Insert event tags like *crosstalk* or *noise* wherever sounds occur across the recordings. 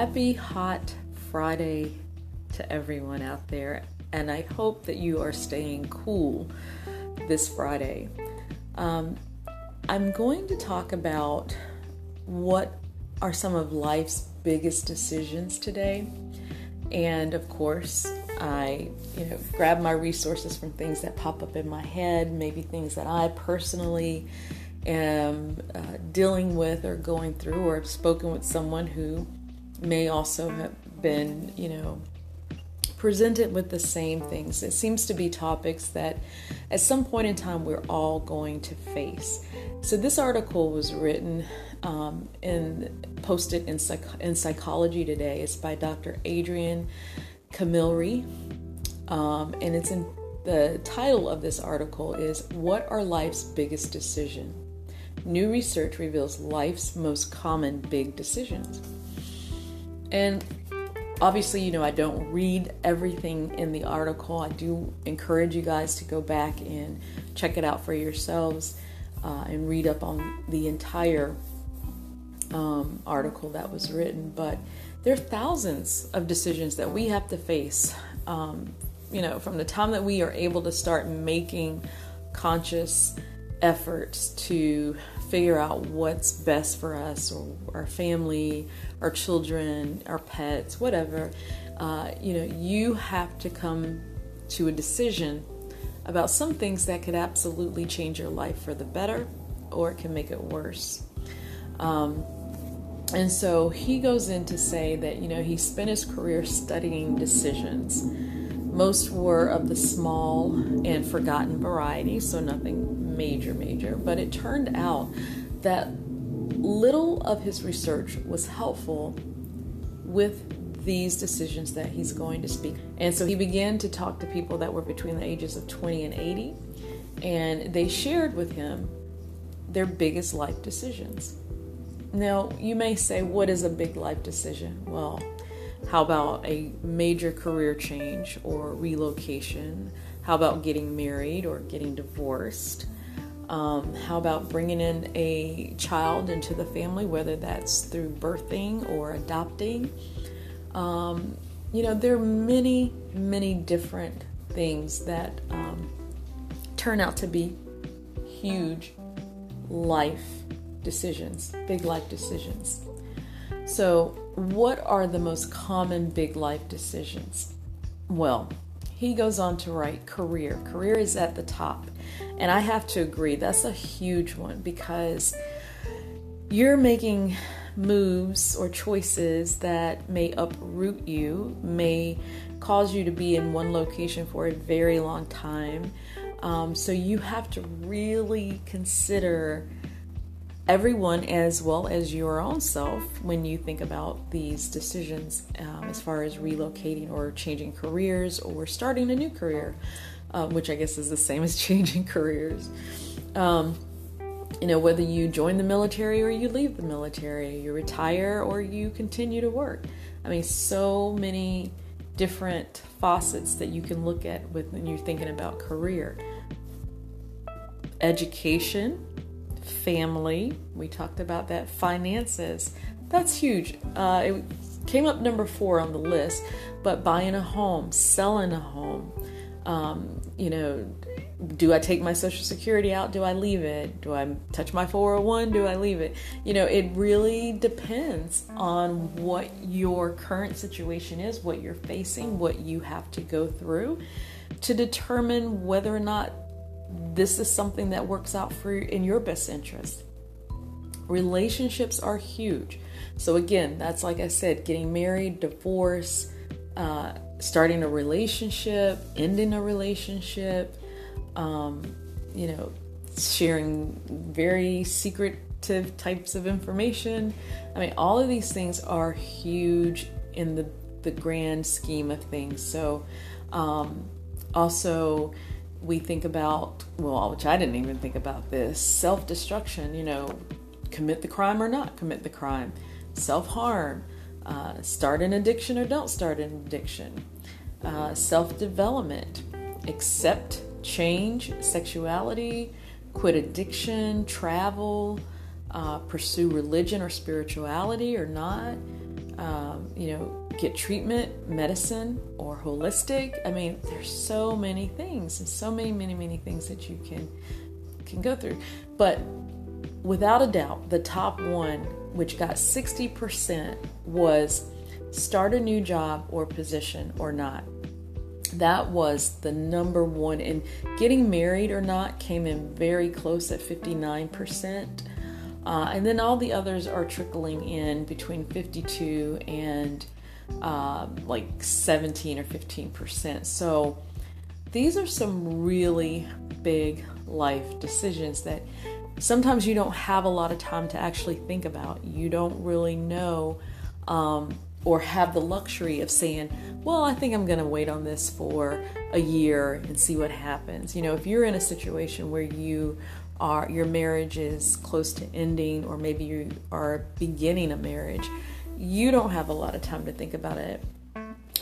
Happy hot Friday to everyone out there, and I hope that you are staying cool this Friday. Um, I'm going to talk about what are some of life's biggest decisions today. And of course, I, you know, grab my resources from things that pop up in my head, maybe things that I personally am uh, dealing with or going through, or have spoken with someone who may also have been, you know, presented with the same things. It seems to be topics that at some point in time we're all going to face. So this article was written um, and posted in, psych- in Psychology Today. It's by Dr. Adrian Camilleri, um, and it's in the title of this article is "What Are Life's Biggest Decision?" New research reveals life's most common big decisions. And obviously, you know, I don't read everything in the article. I do encourage you guys to go back and check it out for yourselves uh, and read up on the entire um, article that was written. But there are thousands of decisions that we have to face, um, you know, from the time that we are able to start making conscious efforts to figure out what's best for us or our family, our children, our pets, whatever, uh, you know, you have to come to a decision about some things that could absolutely change your life for the better or it can make it worse. Um, and so he goes in to say that, you know, he spent his career studying decisions. Most were of the small and forgotten variety, so nothing major, major, but it turned out that little of his research was helpful with these decisions that he's going to speak. And so he began to talk to people that were between the ages of 20 and 80, and they shared with him their biggest life decisions. Now, you may say, what is a big life decision? Well, how about a major career change or relocation? How about getting married or getting divorced? Um, how about bringing in a child into the family, whether that's through birthing or adopting? Um, you know, there are many, many different things that um, turn out to be huge life decisions, big life decisions. So, what are the most common big life decisions? Well, he goes on to write career. Career is at the top. And I have to agree, that's a huge one because you're making moves or choices that may uproot you, may cause you to be in one location for a very long time. Um, so you have to really consider everyone as well as your own self when you think about these decisions um, as far as relocating or changing careers or starting a new career, um, which I guess is the same as *laughs* changing careers. Um, you know, whether you join the military or you leave the military, you retire or you continue to work. I mean, so many different faucets that you can look at when you're thinking about career. Education, family. We talked about that. Finances. That's huge. Uh, it came up number four on the list, but buying a home, selling a home, um, you know, do I take my social security out? Do I leave it? Do I touch my 401? Do I leave it? You know, it really depends on what your current situation is, what you're facing, what you have to go through to determine whether or not this is something that works out for in your best interest. Relationships are huge. So, again, that's like I said getting married, divorce, uh, starting a relationship, ending a relationship, um, you know, sharing very secretive types of information. I mean, all of these things are huge in the, the grand scheme of things. So, um, also, we think about, well, which I didn't even think about this self destruction, you know, commit the crime or not commit the crime, self harm, uh, start an addiction or don't start an addiction, uh, self development, accept change, sexuality, quit addiction, travel, uh, pursue religion or spirituality or not, um, you know, get treatment, medicine, or holistic. I mean, there's so many things and so many, many, many things that you can can go through. But without a doubt, the top one, which got 60%, was start a new job or position or not. That was the number one. And getting married or not came in very close at 59%. Uh, and then all the others are trickling in between 52 and uh, like 17 or 15%. So these are some really big life decisions that sometimes you don't have a lot of time to actually think about. You don't really know um, or have the luxury of saying, well, I think I'm going to wait on this for a year and see what happens. You know, if you're in a situation where you are, your marriage is close to ending, or maybe you are beginning a marriage, you don't have a lot of time to think about it.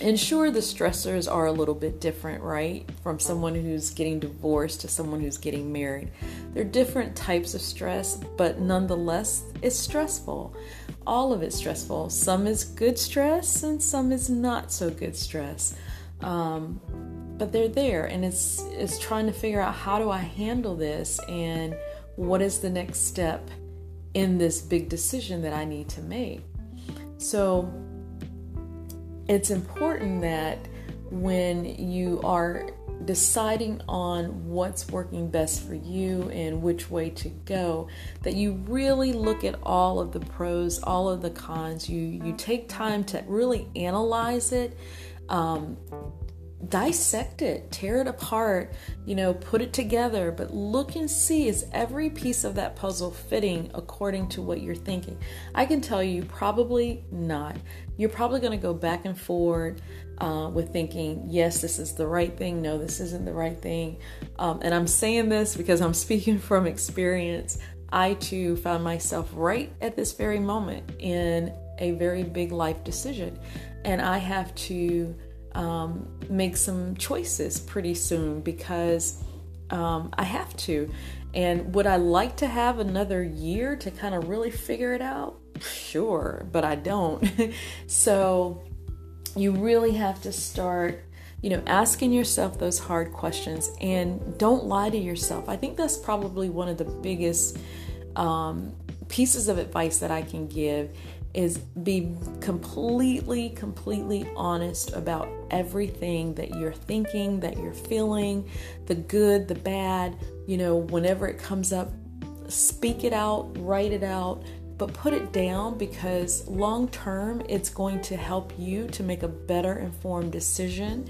And sure, the stressors are a little bit different, right? From someone who's getting divorced to someone who's getting married. They're different types of stress, but nonetheless, it's stressful. All of it's stressful. Some is good stress, and some is not so good stress. Um, but they're there, and it's it's trying to figure out how do I handle this, and what is the next step in this big decision that I need to make. So it's important that when you are deciding on what's working best for you and which way to go that you really look at all of the pros all of the cons. You you take time to really analyze it um, dissect it, tear it apart, you know, put it together, but look and see is every piece of that puzzle fitting according to what you're thinking? I can tell you, probably not. You're probably going to go back and forward uh, with thinking, yes, this is the right thing, no, this isn't the right thing. Um, and I'm saying this because I'm *laughs* speaking from experience. I too found myself right at this very moment in a very big life decision, and I have to um, make some choices pretty soon because um, I have to. And would I like to have another year to kind of really figure it out? Sure, but I don't. *laughs* so you really have to start, you know, asking yourself those hard questions and don't lie to yourself. I think that's probably one of the biggest um, pieces of advice that I can give is be completely, completely honest about everything that you're thinking, that you're feeling, the good, the bad. You know, whenever it comes up, speak it out, write it out, but put it down because long term it's going to help you to make a better informed decision.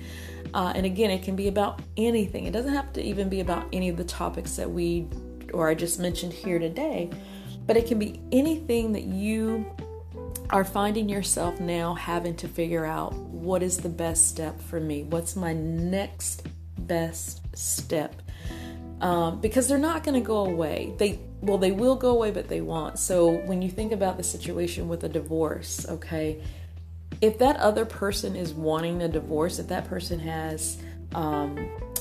Uh, and again, it can be about anything, it doesn't have to even be about any of the topics that we or I just mentioned here today, but it can be anything that you are finding yourself now having to figure out what is the best step for me? What's my next best step? Um, because they're not going to go away. They well, they will go away, but they won't. So when you think about the situation with a divorce, okay, if that other person is wanting a divorce, if that person has, um,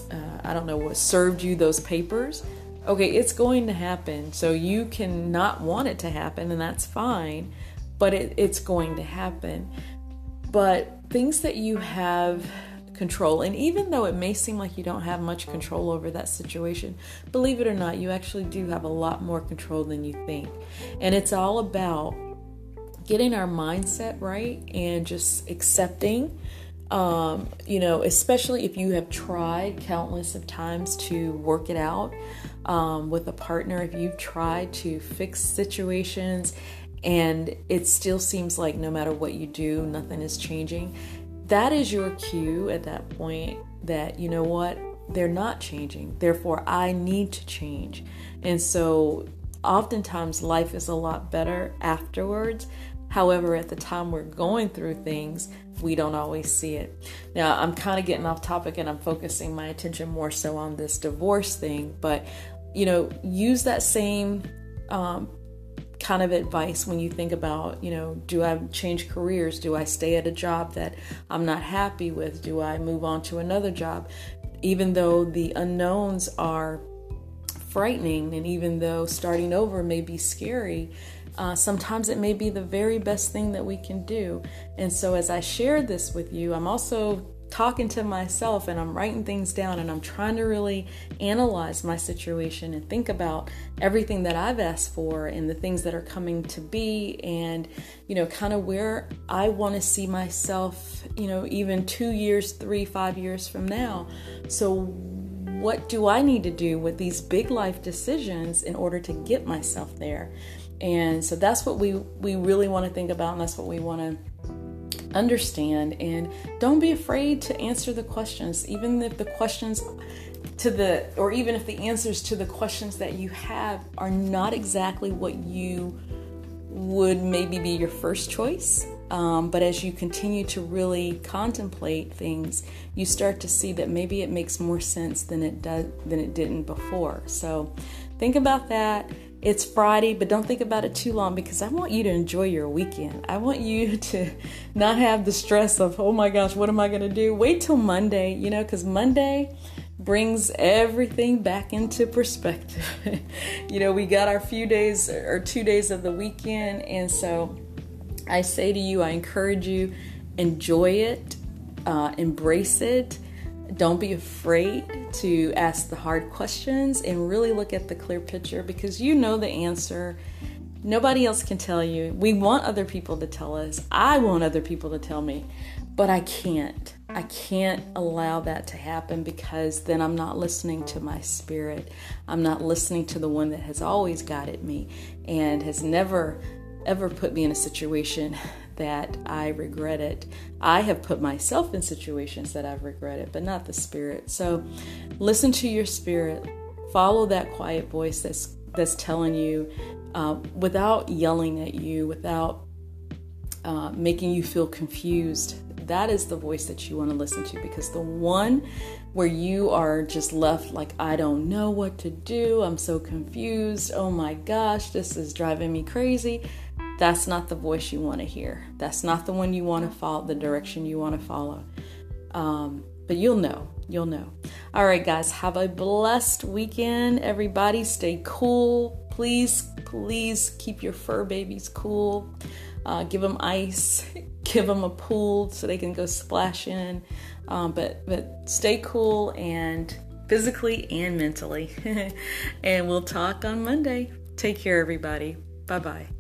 uh, I don't know what served you those papers, okay, it's going to happen. So you can not want it to happen, and that's fine but it, it's going to happen. But things that you have control, and even though it may seem like you don't have much control over that situation, believe it or not, you actually do have a lot more control than you think. And it's all about getting our mindset right and just accepting. Um, you know, especially if you have tried countless of times to work it out um, with a partner, if you've tried to fix situations and it still seems like no matter what you do, nothing is changing, that is your cue at that point that, you know what, they're not changing. Therefore, I need to change. And so, oftentimes, life is a lot better afterwards. However, at the time we're going through things, we don't always see it. Now, I'm kind of getting off topic and I'm focusing my attention more so on this divorce thing, but you know, use that same um, kind of advice when you think about, you know, do I change careers? Do I stay at a job that I'm not happy with? Do I move on to another job? Even though the unknowns are frightening, and even though starting over may be scary, uh, sometimes it may be the very best thing that we can do. And so, as I share this with you, I'm also talking to myself and I'm writing things down and I'm trying to really analyze my situation and think about everything that I've asked for and the things that are coming to be and you know kind of where I want to see myself you know even 2 years 3 5 years from now. So what do I need to do with these big life decisions in order to get myself there? And so that's what we we really want to think about and that's what we want to understand and don't be afraid to answer the questions even if the questions to the or even if the answers to the questions that you have are not exactly what you would maybe be your first choice um, but as you continue to really contemplate things you start to see that maybe it makes more sense than it does than it didn't before. So think about that it's Friday, but don't think about it too long because I want you to enjoy your weekend. I want you *laughs* to not have the stress of, oh my gosh, what am I going to do? Wait till Monday, you know, because Monday brings everything back into perspective. *laughs* you know, we got our few days or two days of the weekend, and so I say to you, I encourage you, enjoy it, uh, embrace it don't be afraid to ask the hard questions and really look at the clear picture because you know the answer. Nobody else can tell you. We want other people to tell us. I want other people to tell me, but I can't. I can't allow that to happen because then I'm not listening to my spirit. I'm not listening to the one that has always guided me and has never ever put me in a situation that I regret it. I have put myself in situations that I've regretted, but not the spirit. So listen to your spirit. Follow that quiet voice that's that's telling you uh, without yelling at you, without uh, making you feel confused. That is the voice that you want to listen to because the one where you are just left like, I don't know what to do, I'm so confused, oh my gosh, this is driving me crazy that's not the voice you want to hear. That's not the one you want to follow, the direction you want to follow. Um, but you'll know. You'll know. All right, guys, have a blessed weekend. Everybody, stay cool. Please, please keep your fur babies cool. Uh, give them ice. *laughs* Give them a pool so they can go splash in. Um, but but stay cool and physically and mentally. *laughs* and we'll talk on Monday. Take care, everybody. Bye bye.